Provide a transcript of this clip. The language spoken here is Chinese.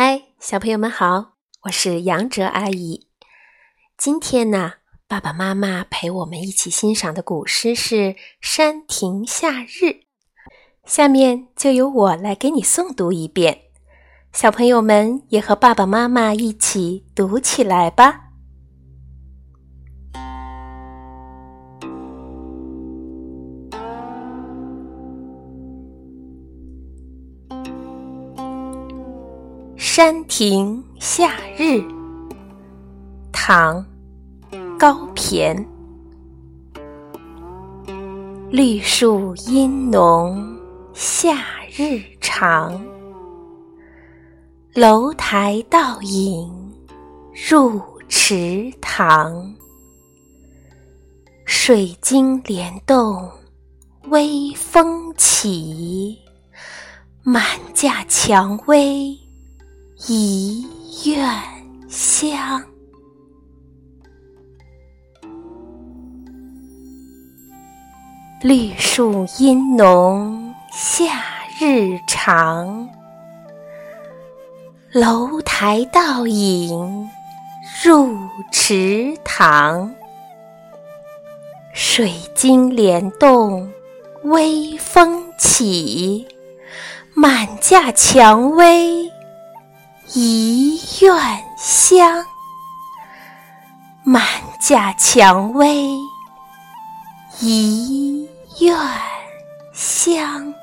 嗨，小朋友们好，我是杨哲阿姨。今天呢，爸爸妈妈陪我们一起欣赏的古诗是《山亭夏日》，下面就由我来给你诵读一遍，小朋友们也和爸爸妈妈一起读起来吧。《山亭夏日》唐·高骈，绿树阴浓，夏日长。楼台倒影入池塘，水晶帘动微风起，满架蔷薇。一院香，绿树阴浓，夏日长。楼台倒影入池塘，水晶帘动微风起，满架蔷薇。一院香，满架蔷薇，一院香。